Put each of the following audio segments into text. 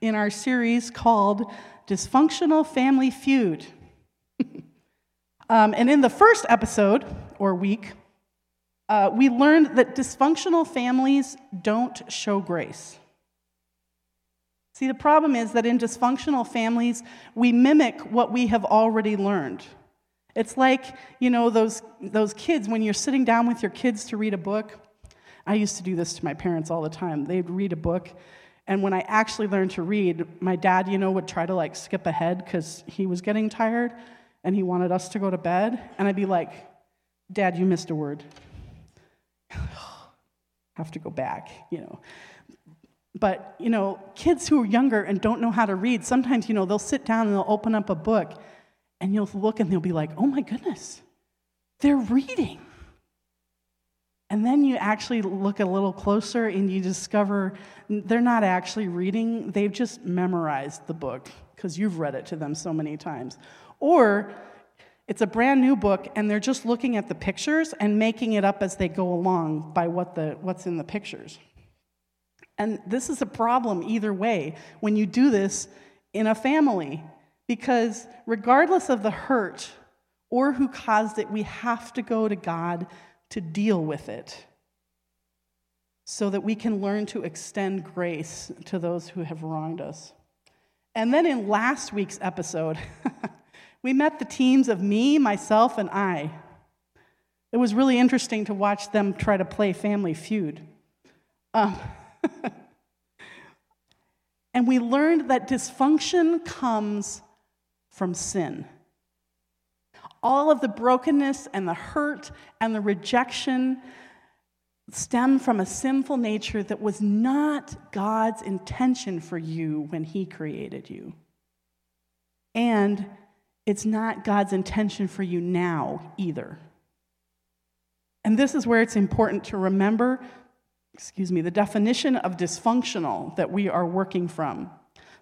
in our series called Dysfunctional Family Feud. um, and in the first episode, or week, uh, we learned that dysfunctional families don't show grace. See, the problem is that in dysfunctional families, we mimic what we have already learned. It's like, you know, those, those kids, when you're sitting down with your kids to read a book. I used to do this to my parents all the time. They'd read a book, and when I actually learned to read, my dad, you know, would try to like skip ahead because he was getting tired and he wanted us to go to bed. And I'd be like, Dad, you missed a word. Have to go back, you know. But, you know, kids who are younger and don't know how to read, sometimes, you know, they'll sit down and they'll open up a book and you'll look and they'll be like, oh my goodness, they're reading. And then you actually look a little closer and you discover they're not actually reading, they've just memorized the book because you've read it to them so many times. Or it's a brand new book and they're just looking at the pictures and making it up as they go along by what the, what's in the pictures. And this is a problem either way when you do this in a family because regardless of the hurt or who caused it, we have to go to God to deal with it so that we can learn to extend grace to those who have wronged us. And then in last week's episode, we met the teams of me, myself, and I. It was really interesting to watch them try to play Family Feud. Um, and we learned that dysfunction comes from sin all of the brokenness and the hurt and the rejection stem from a sinful nature that was not God's intention for you when He created you. And it's not God's intention for you now either. And this is where it's important to remember, excuse me, the definition of dysfunctional that we are working from.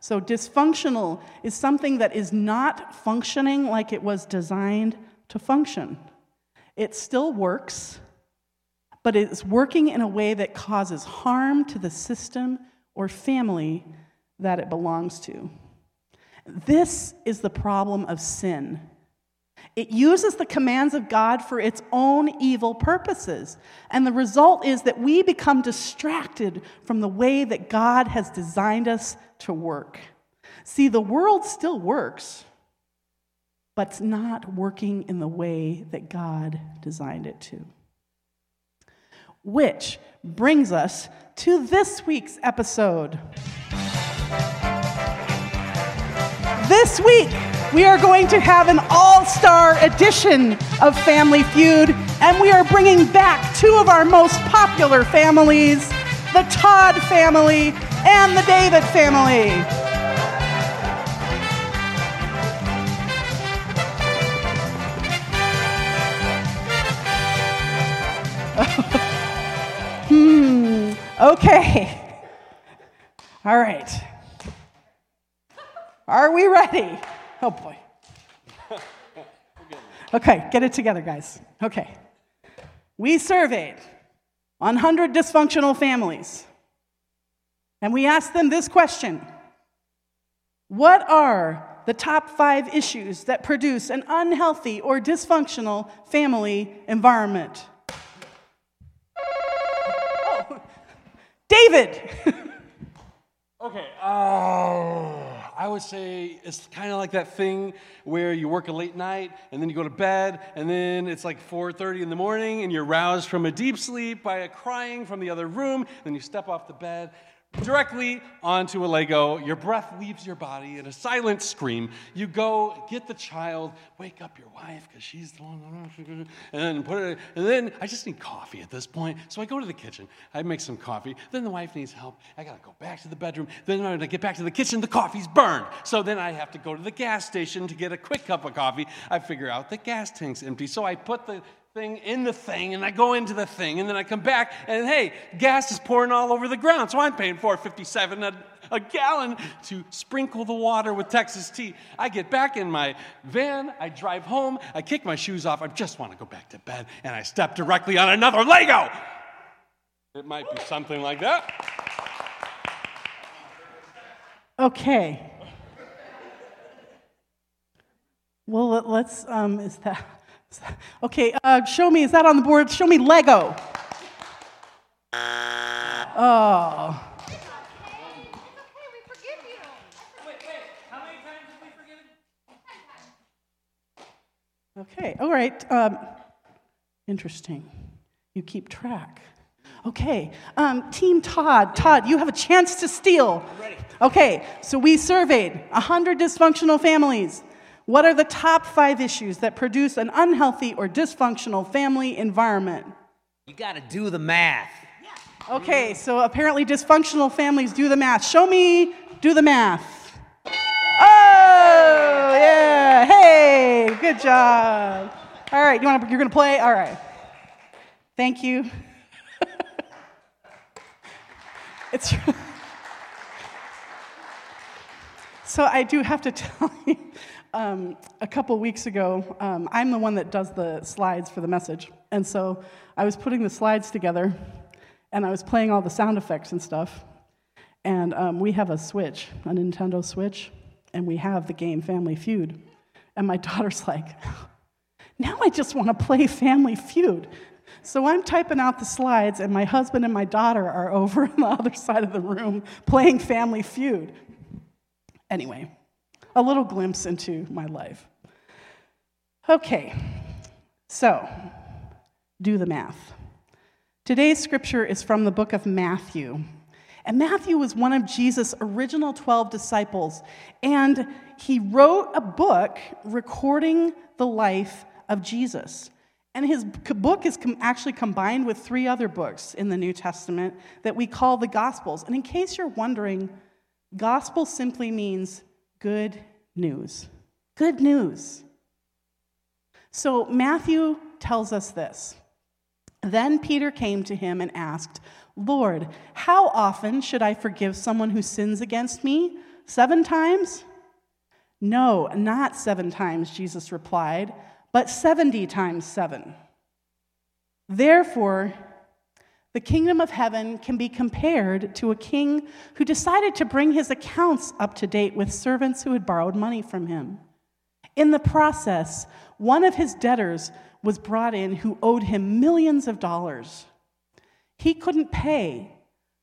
So, dysfunctional is something that is not functioning like it was designed to function. It still works, but it's working in a way that causes harm to the system or family that it belongs to. This is the problem of sin. It uses the commands of God for its own evil purposes. And the result is that we become distracted from the way that God has designed us to work. See, the world still works, but it's not working in the way that God designed it to. Which brings us to this week's episode. This week, we are going to have an all star edition of Family Feud, and we are bringing back two of our most popular families the Todd family and the David family. hmm, okay. All right. Are we ready? Oh boy. Okay, get it together, guys. Okay. We surveyed 100 dysfunctional families. And we asked them this question What are the top five issues that produce an unhealthy or dysfunctional family environment? Oh, David! okay, oh, I would say it's kind of like that thing where you work a late night and then you go to bed and then it's like 4:30 in the morning and you're roused from a deep sleep by a crying from the other room. Then you step off the bed directly onto a Lego. Your breath leaves your body in a silent scream. You go get the child, wake up your wife because she's the one, and then put it. And then I just need coffee at this point, so I go to the kitchen. I make some coffee. Then the wife needs help. I gotta go back to the bedroom. Then when I get back to the kitchen, the coffee's burned. So then I have to go to the gas station to get a quick cup of coffee. I figure out the gas tank's empty, so I put the thing in the thing and I go into the thing and then I come back and hey, gas is pouring all over the ground. So I'm paying 457 a, a gallon to sprinkle the water with Texas tea. I get back in my van, I drive home, I kick my shoes off, I just want to go back to bed and I step directly on another Lego. It might be something like that. Okay. Well, let's, um, is that, Okay, uh, show me, is that on the board? Show me Lego. Oh. Okay, It's okay. We forgive you. Wait, wait. How many times have we forgiven? Okay, all right. Um, interesting. You keep track. Okay, um, Team Todd. Todd, you have a chance to steal. Okay, so we surveyed 100 dysfunctional families. What are the top five issues that produce an unhealthy or dysfunctional family environment? You got to do the math. Okay, so apparently dysfunctional families do the math. Show me, do the math. Oh, yeah. Hey, good job. All right, you want to, you're going to play? All right. Thank you. it's So I do have to tell you um, a couple weeks ago, um, I'm the one that does the slides for the message. And so I was putting the slides together and I was playing all the sound effects and stuff. And um, we have a Switch, a Nintendo Switch, and we have the game Family Feud. And my daughter's like, now I just want to play Family Feud. So I'm typing out the slides, and my husband and my daughter are over on the other side of the room playing Family Feud. Anyway, a little glimpse into my life. Okay, so do the math. Today's scripture is from the book of Matthew. And Matthew was one of Jesus' original 12 disciples, and he wrote a book recording the life of Jesus. And his book is actually combined with three other books in the New Testament that we call the Gospels. And in case you're wondering, gospel simply means good news. Good news. So Matthew tells us this. Then Peter came to him and asked, Lord, how often should I forgive someone who sins against me? Seven times? No, not seven times, Jesus replied, but 70 times seven. Therefore, the kingdom of heaven can be compared to a king who decided to bring his accounts up to date with servants who had borrowed money from him. In the process, one of his debtors was brought in who owed him millions of dollars. He couldn't pay,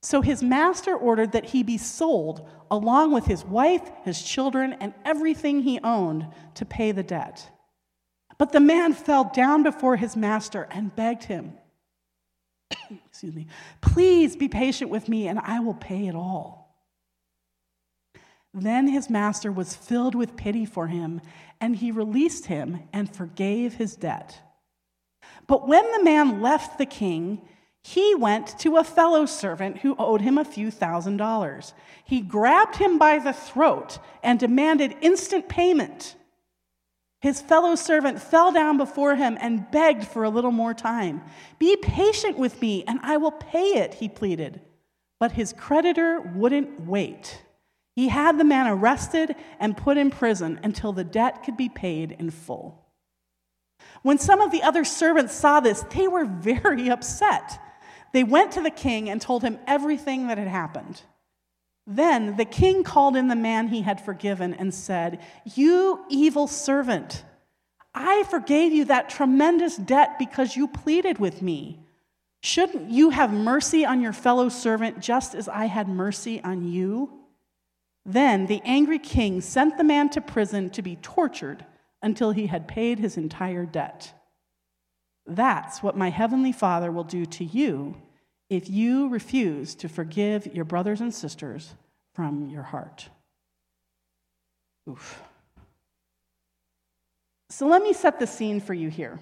so his master ordered that he be sold along with his wife, his children, and everything he owned to pay the debt. But the man fell down before his master and begged him. excuse me, please be patient with me and I will pay it all. Then his master was filled with pity for him, and he released him and forgave his debt. But when the man left the king, he went to a fellow servant who owed him a few thousand dollars. He grabbed him by the throat and demanded instant payment. His fellow servant fell down before him and begged for a little more time. Be patient with me, and I will pay it, he pleaded. But his creditor wouldn't wait. He had the man arrested and put in prison until the debt could be paid in full. When some of the other servants saw this, they were very upset. They went to the king and told him everything that had happened. Then the king called in the man he had forgiven and said, You evil servant, I forgave you that tremendous debt because you pleaded with me. Shouldn't you have mercy on your fellow servant just as I had mercy on you? Then the angry king sent the man to prison to be tortured until he had paid his entire debt. That's what my heavenly Father will do to you if you refuse to forgive your brothers and sisters from your heart. Oof. So let me set the scene for you here.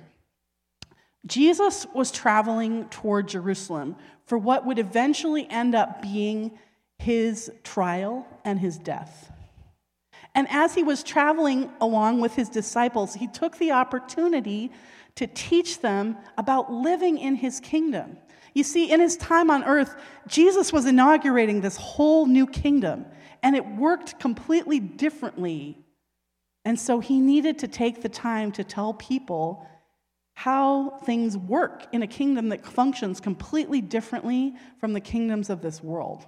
Jesus was traveling toward Jerusalem for what would eventually end up being his trial and his death. And as he was traveling along with his disciples, he took the opportunity to teach them about living in his kingdom. You see, in his time on earth, Jesus was inaugurating this whole new kingdom, and it worked completely differently. And so he needed to take the time to tell people how things work in a kingdom that functions completely differently from the kingdoms of this world.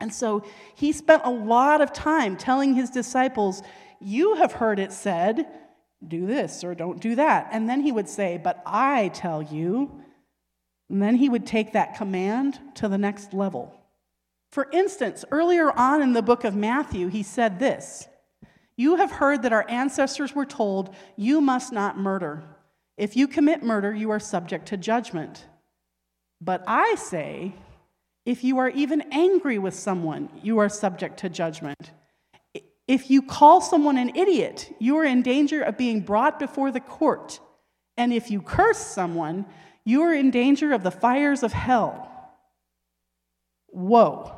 And so he spent a lot of time telling his disciples, You have heard it said, do this or don't do that. And then he would say, But I tell you. And then he would take that command to the next level. For instance, earlier on in the book of Matthew, he said this You have heard that our ancestors were told, You must not murder. If you commit murder, you are subject to judgment. But I say, if you are even angry with someone, you are subject to judgment. If you call someone an idiot, you are in danger of being brought before the court. And if you curse someone, you are in danger of the fires of hell. Whoa.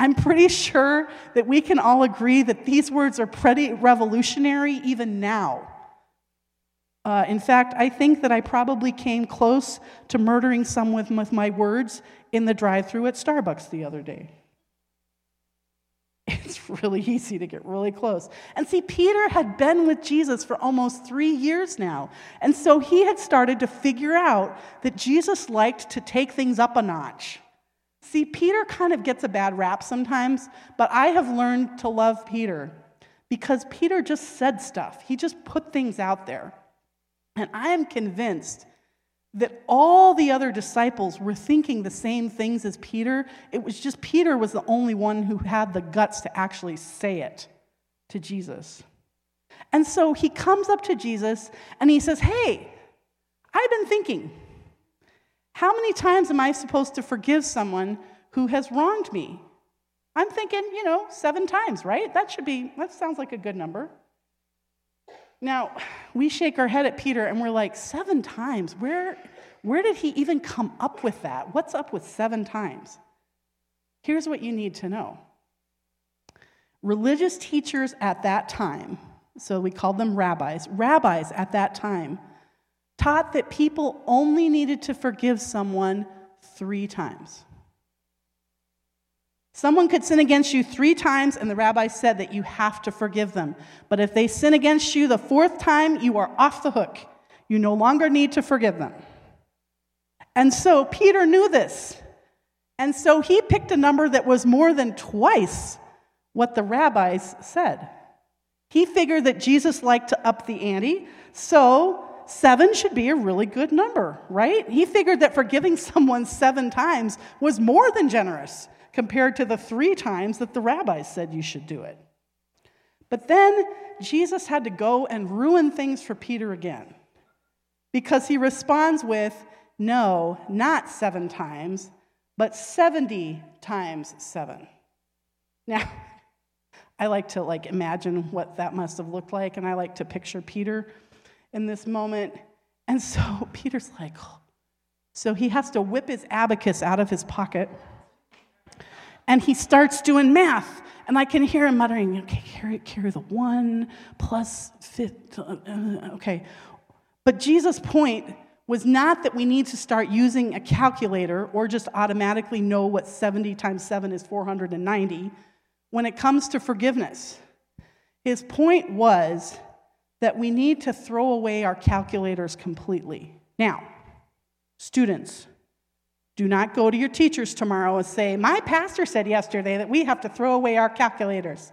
I'm pretty sure that we can all agree that these words are pretty revolutionary even now. Uh, in fact, I think that I probably came close to murdering someone with my words in the drive through at Starbucks the other day. It's really easy to get really close. And see, Peter had been with Jesus for almost three years now. And so he had started to figure out that Jesus liked to take things up a notch. See, Peter kind of gets a bad rap sometimes, but I have learned to love Peter because Peter just said stuff, he just put things out there. And I am convinced that all the other disciples were thinking the same things as Peter. It was just Peter was the only one who had the guts to actually say it to Jesus. And so he comes up to Jesus and he says, Hey, I've been thinking, how many times am I supposed to forgive someone who has wronged me? I'm thinking, you know, seven times, right? That should be, that sounds like a good number. Now, we shake our head at Peter and we're like, seven times? Where, where did he even come up with that? What's up with seven times? Here's what you need to know religious teachers at that time, so we called them rabbis, rabbis at that time taught that people only needed to forgive someone three times. Someone could sin against you three times, and the rabbi said that you have to forgive them. But if they sin against you the fourth time, you are off the hook. You no longer need to forgive them. And so Peter knew this. And so he picked a number that was more than twice what the rabbis said. He figured that Jesus liked to up the ante, so seven should be a really good number, right? He figured that forgiving someone seven times was more than generous compared to the three times that the rabbis said you should do it. But then Jesus had to go and ruin things for Peter again because he responds with, No, not seven times, but 70 times seven. Now, I like to like imagine what that must have looked like, and I like to picture Peter in this moment. And so Peter's like, oh. so he has to whip his abacus out of his pocket and he starts doing math. And I can hear him muttering, okay, carry, carry the one plus fifth, uh, okay. But Jesus' point was not that we need to start using a calculator or just automatically know what 70 times 7 is 490 when it comes to forgiveness. His point was that we need to throw away our calculators completely. Now, students, do not go to your teachers tomorrow and say, My pastor said yesterday that we have to throw away our calculators.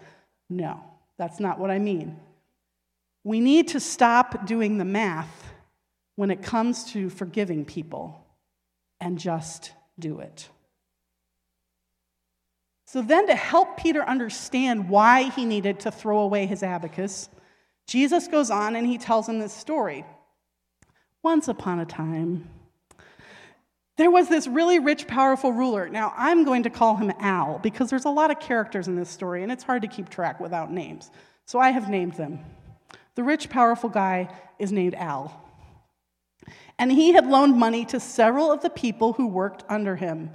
No, that's not what I mean. We need to stop doing the math when it comes to forgiving people and just do it. So, then to help Peter understand why he needed to throw away his abacus, Jesus goes on and he tells him this story. Once upon a time, There was this really rich, powerful ruler. Now, I'm going to call him Al because there's a lot of characters in this story and it's hard to keep track without names. So I have named them. The rich, powerful guy is named Al. And he had loaned money to several of the people who worked under him.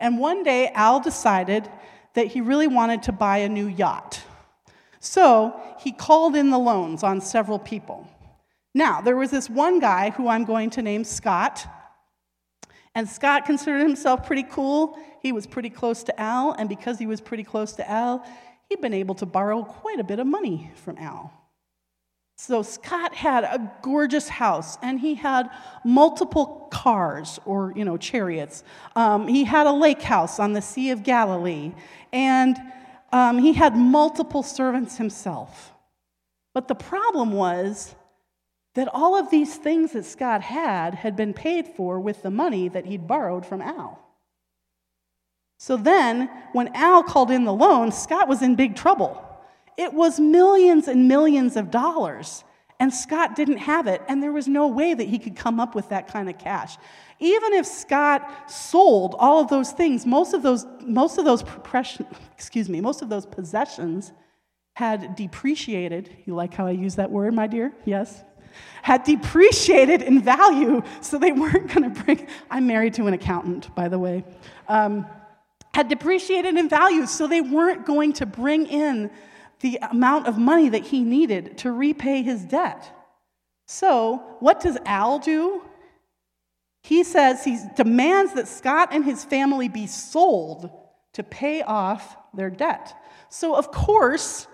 And one day, Al decided that he really wanted to buy a new yacht. So he called in the loans on several people. Now, there was this one guy who I'm going to name Scott. And Scott considered himself pretty cool. He was pretty close to Al, and because he was pretty close to Al, he'd been able to borrow quite a bit of money from Al. So Scott had a gorgeous house, and he had multiple cars or you know chariots. Um, he had a lake house on the Sea of Galilee, and um, he had multiple servants himself. But the problem was that all of these things that Scott had had been paid for with the money that he'd borrowed from Al. So then, when Al called in the loan, Scott was in big trouble. It was millions and millions of dollars, and Scott didn't have it, and there was no way that he could come up with that kind of cash. Even if Scott sold all of those things, most of those, most of those excuse me, most of those possessions had depreciated. You like how I use that word, my dear? Yes? Had depreciated in value, so they weren't going to bring. I'm married to an accountant, by the way. Um, had depreciated in value, so they weren't going to bring in the amount of money that he needed to repay his debt. So, what does Al do? He says he demands that Scott and his family be sold to pay off their debt. So, of course,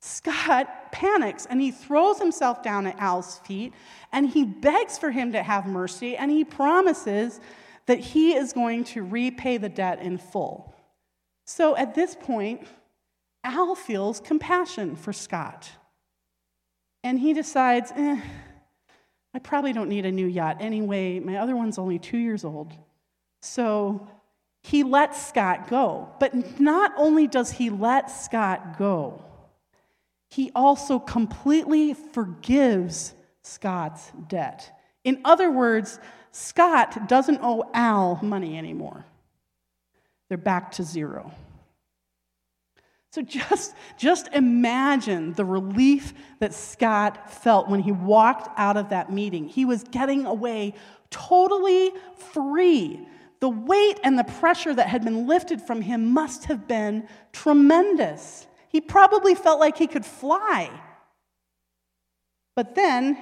Scott panics and he throws himself down at Al's feet and he begs for him to have mercy and he promises that he is going to repay the debt in full. So at this point, Al feels compassion for Scott. And he decides, eh, I probably don't need a new yacht anyway. My other one's only two years old. So he lets Scott go. But not only does he let Scott go, he also completely forgives Scott's debt. In other words, Scott doesn't owe Al money anymore. They're back to zero. So just, just imagine the relief that Scott felt when he walked out of that meeting. He was getting away totally free. The weight and the pressure that had been lifted from him must have been tremendous. He probably felt like he could fly. But then,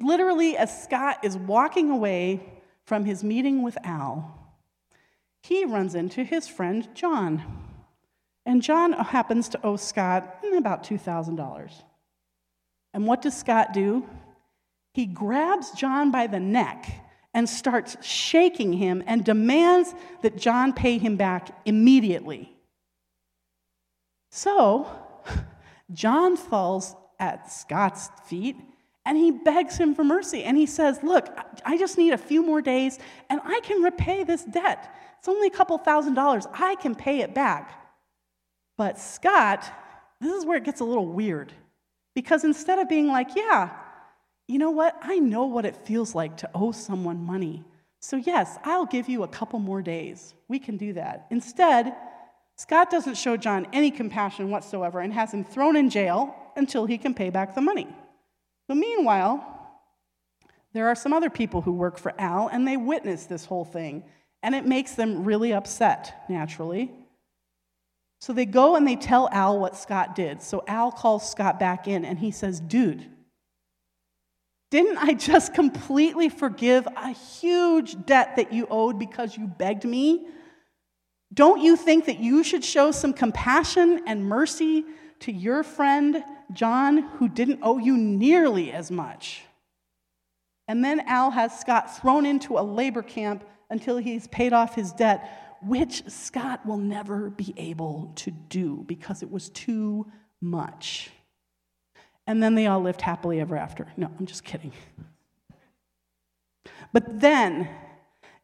literally, as Scott is walking away from his meeting with Al, he runs into his friend John. And John happens to owe Scott about $2,000. And what does Scott do? He grabs John by the neck and starts shaking him and demands that John pay him back immediately. So, John falls at Scott's feet and he begs him for mercy. And he says, Look, I just need a few more days and I can repay this debt. It's only a couple thousand dollars. I can pay it back. But Scott, this is where it gets a little weird. Because instead of being like, Yeah, you know what? I know what it feels like to owe someone money. So, yes, I'll give you a couple more days. We can do that. Instead, Scott doesn't show John any compassion whatsoever and has him thrown in jail until he can pay back the money. But meanwhile, there are some other people who work for Al and they witness this whole thing, and it makes them really upset, naturally. So they go and they tell Al what Scott did. So Al calls Scott back in and he says, Dude, didn't I just completely forgive a huge debt that you owed because you begged me? Don't you think that you should show some compassion and mercy to your friend John, who didn't owe you nearly as much? And then Al has Scott thrown into a labor camp until he's paid off his debt, which Scott will never be able to do because it was too much. And then they all lived happily ever after. No, I'm just kidding. But then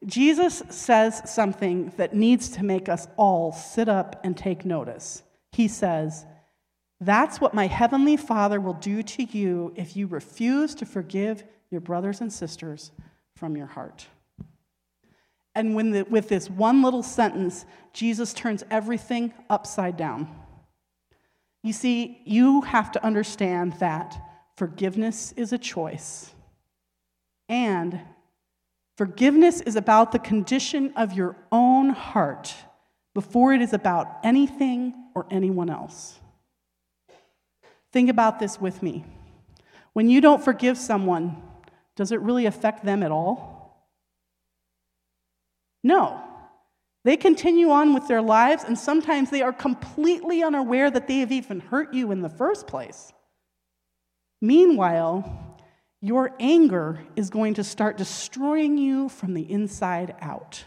Jesus says something that needs to make us all sit up and take notice. He says, That's what my heavenly Father will do to you if you refuse to forgive your brothers and sisters from your heart. And when the, with this one little sentence, Jesus turns everything upside down. You see, you have to understand that forgiveness is a choice. And forgiveness is about the condition of your own heart before it is about anything or anyone else. Think about this with me. When you don't forgive someone, does it really affect them at all? No. They continue on with their lives, and sometimes they are completely unaware that they have even hurt you in the first place. Meanwhile, your anger is going to start destroying you from the inside out.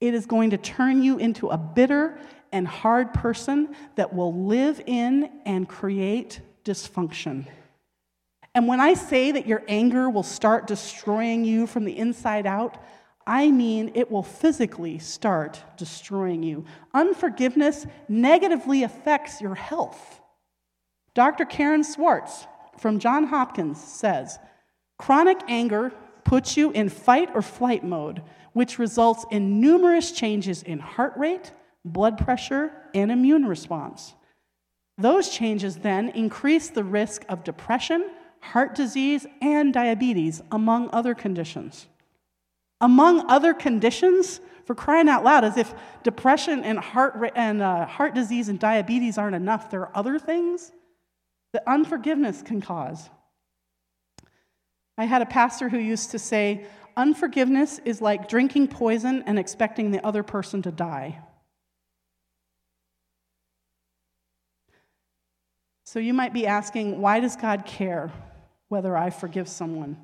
It is going to turn you into a bitter and hard person that will live in and create dysfunction. And when I say that your anger will start destroying you from the inside out, I mean it will physically start destroying you. Unforgiveness negatively affects your health. Dr. Karen Swartz from Johns Hopkins says chronic anger puts you in fight or flight mode, which results in numerous changes in heart rate, blood pressure, and immune response. Those changes then increase the risk of depression, heart disease, and diabetes, among other conditions. Among other conditions, for crying out loud, as if depression and heart, and, uh, heart disease and diabetes aren't enough, there are other things that unforgiveness can cause. I had a pastor who used to say, Unforgiveness is like drinking poison and expecting the other person to die. So you might be asking, why does God care whether I forgive someone?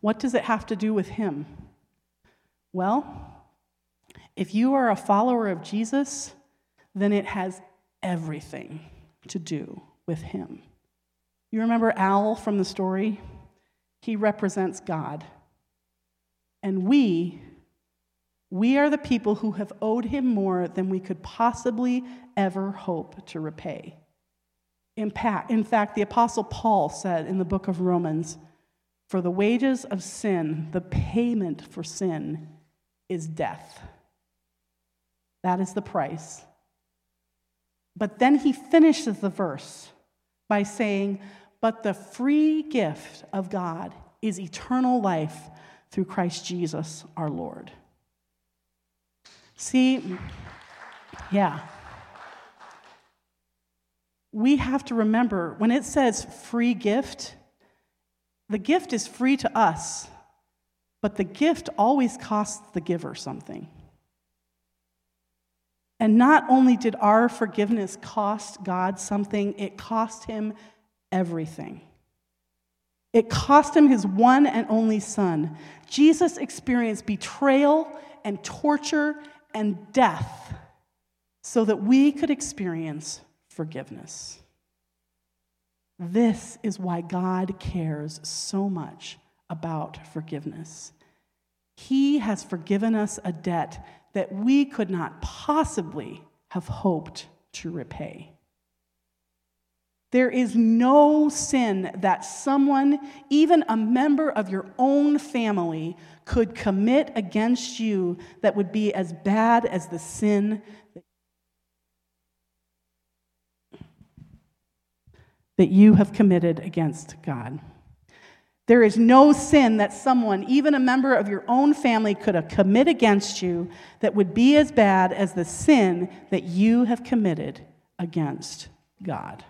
What does it have to do with Him? Well, if you are a follower of Jesus, then it has everything to do with Him. You remember Al from the story? He represents God. And we, we are the people who have owed him more than we could possibly ever hope to repay. In fact, the Apostle Paul said in the book of Romans, For the wages of sin, the payment for sin, is death. That is the price. But then he finishes the verse by saying, But the free gift of God is eternal life through Christ Jesus our Lord. See, yeah we have to remember when it says free gift, the gift is free to us, but the gift always costs the giver something. And not only did our forgiveness cost God something, it cost him everything. It cost him his one and only son. Jesus experienced betrayal and torture and death so that we could experience forgiveness. This is why God cares so much about forgiveness. He has forgiven us a debt that we could not possibly have hoped to repay. There is no sin that someone, even a member of your own family, could commit against you that would be as bad as the sin that you have committed against God. There is no sin that someone, even a member of your own family, could commit against you that would be as bad as the sin that you have committed against God.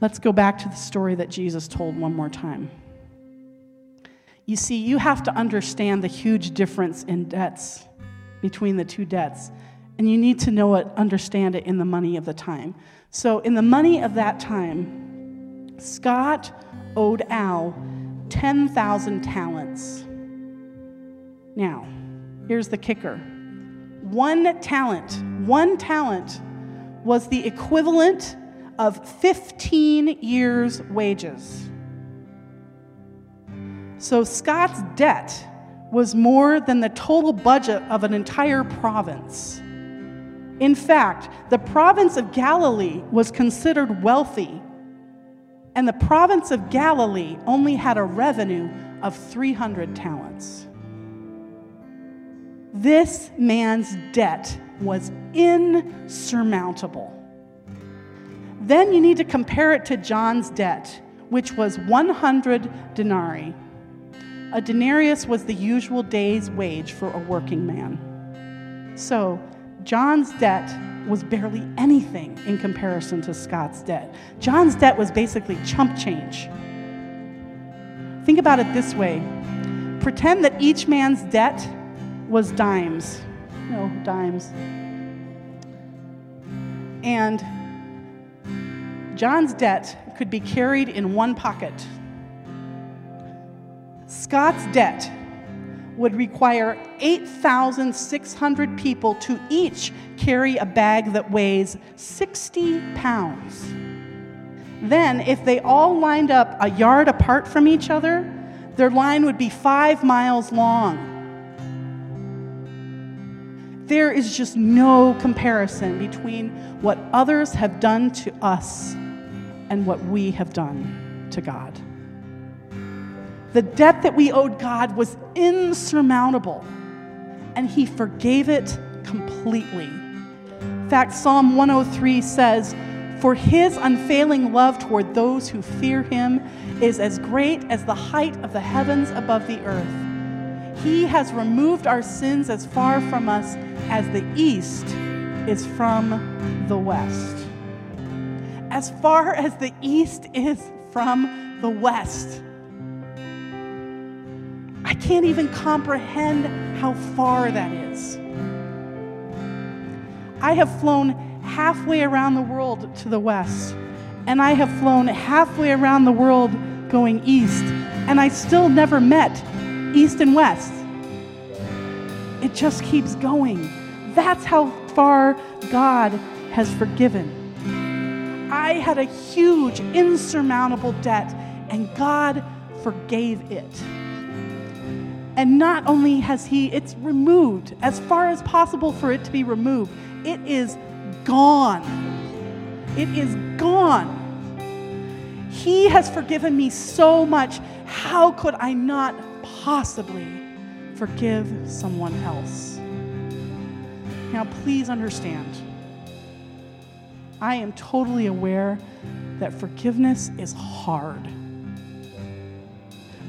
Let's go back to the story that Jesus told one more time. You see, you have to understand the huge difference in debts between the two debts and you need to know it, understand it in the money of the time. So, in the money of that time, Scott owed Al 10,000 talents. Now, here's the kicker one talent, one talent was the equivalent of 15 years' wages. So, Scott's debt was more than the total budget of an entire province. In fact, the province of Galilee was considered wealthy, and the province of Galilee only had a revenue of 300 talents. This man's debt was insurmountable. Then you need to compare it to John's debt, which was 100 denarii. A denarius was the usual day's wage for a working man. So, John's debt was barely anything in comparison to Scott's debt. John's debt was basically chump change. Think about it this way pretend that each man's debt was dimes. No, dimes. And John's debt could be carried in one pocket. Scott's debt would require 8,600 people to each carry a bag that weighs 60 pounds. Then, if they all lined up a yard apart from each other, their line would be five miles long. There is just no comparison between what others have done to us and what we have done to God. The debt that we owed God was insurmountable, and He forgave it completely. In fact, Psalm 103 says, For His unfailing love toward those who fear Him is as great as the height of the heavens above the earth. He has removed our sins as far from us as the east is from the west. As far as the east is from the west. I can't even comprehend how far that is. I have flown halfway around the world to the west, and I have flown halfway around the world going east, and I still never met east and west. It just keeps going. That's how far God has forgiven. I had a huge, insurmountable debt, and God forgave it. And not only has He, it's removed as far as possible for it to be removed, it is gone. It is gone. He has forgiven me so much. How could I not possibly forgive someone else? Now, please understand, I am totally aware that forgiveness is hard.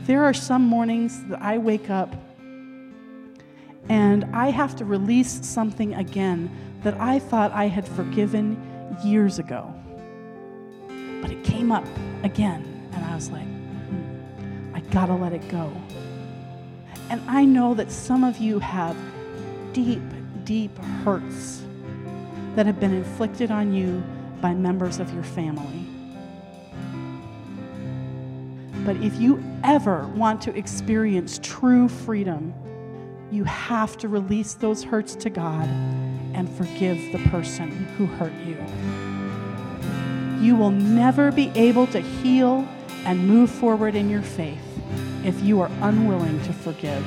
There are some mornings that I wake up and I have to release something again that I thought I had forgiven years ago. But it came up again, and I was like, hmm, I gotta let it go. And I know that some of you have deep, deep hurts that have been inflicted on you by members of your family. But if you ever want to experience true freedom, you have to release those hurts to God and forgive the person who hurt you. You will never be able to heal and move forward in your faith if you are unwilling to forgive.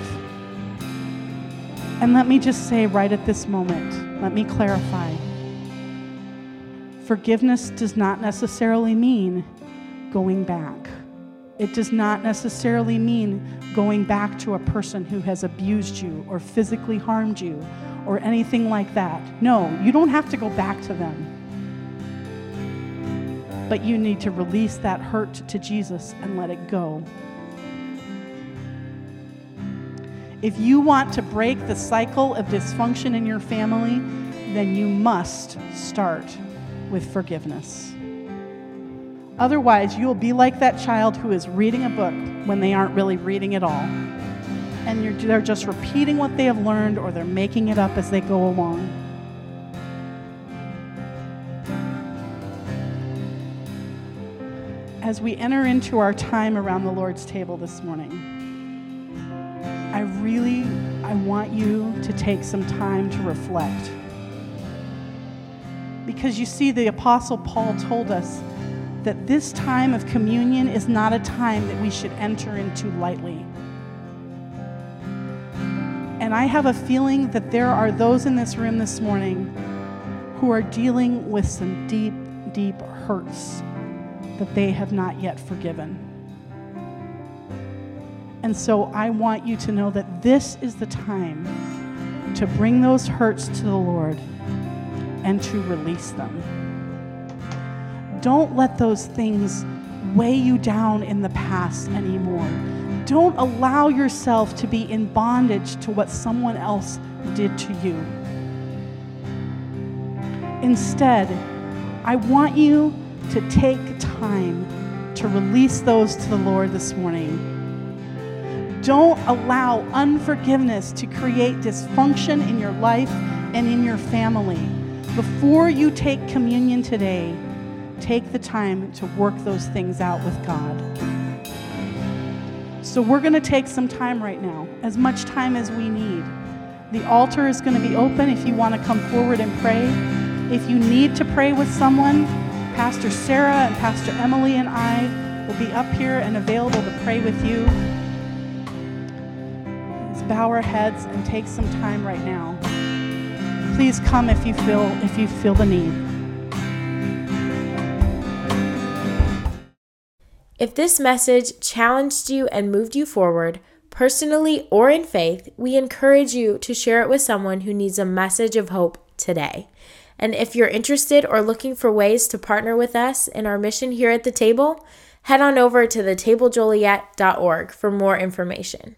And let me just say right at this moment, let me clarify. Forgiveness does not necessarily mean going back. It does not necessarily mean going back to a person who has abused you or physically harmed you or anything like that. No, you don't have to go back to them. But you need to release that hurt to Jesus and let it go. If you want to break the cycle of dysfunction in your family, then you must start with forgiveness. Otherwise, you'll be like that child who is reading a book when they aren't really reading at all. And they're just repeating what they have learned or they're making it up as they go along. As we enter into our time around the Lord's table this morning, really I want you to take some time to reflect. Because you see the apostle Paul told us that this time of communion is not a time that we should enter into lightly. And I have a feeling that there are those in this room this morning who are dealing with some deep, deep hurts that they have not yet forgiven. And so I want you to know that this is the time to bring those hurts to the Lord and to release them. Don't let those things weigh you down in the past anymore. Don't allow yourself to be in bondage to what someone else did to you. Instead, I want you to take time to release those to the Lord this morning. Don't allow unforgiveness to create dysfunction in your life and in your family. Before you take communion today, take the time to work those things out with God. So, we're going to take some time right now, as much time as we need. The altar is going to be open if you want to come forward and pray. If you need to pray with someone, Pastor Sarah and Pastor Emily and I will be up here and available to pray with you. Bow our heads and take some time right now. Please come if you feel if you feel the need. If this message challenged you and moved you forward, personally or in faith, we encourage you to share it with someone who needs a message of hope today. And if you're interested or looking for ways to partner with us in our mission here at the table, head on over to thetablejoliet.org for more information.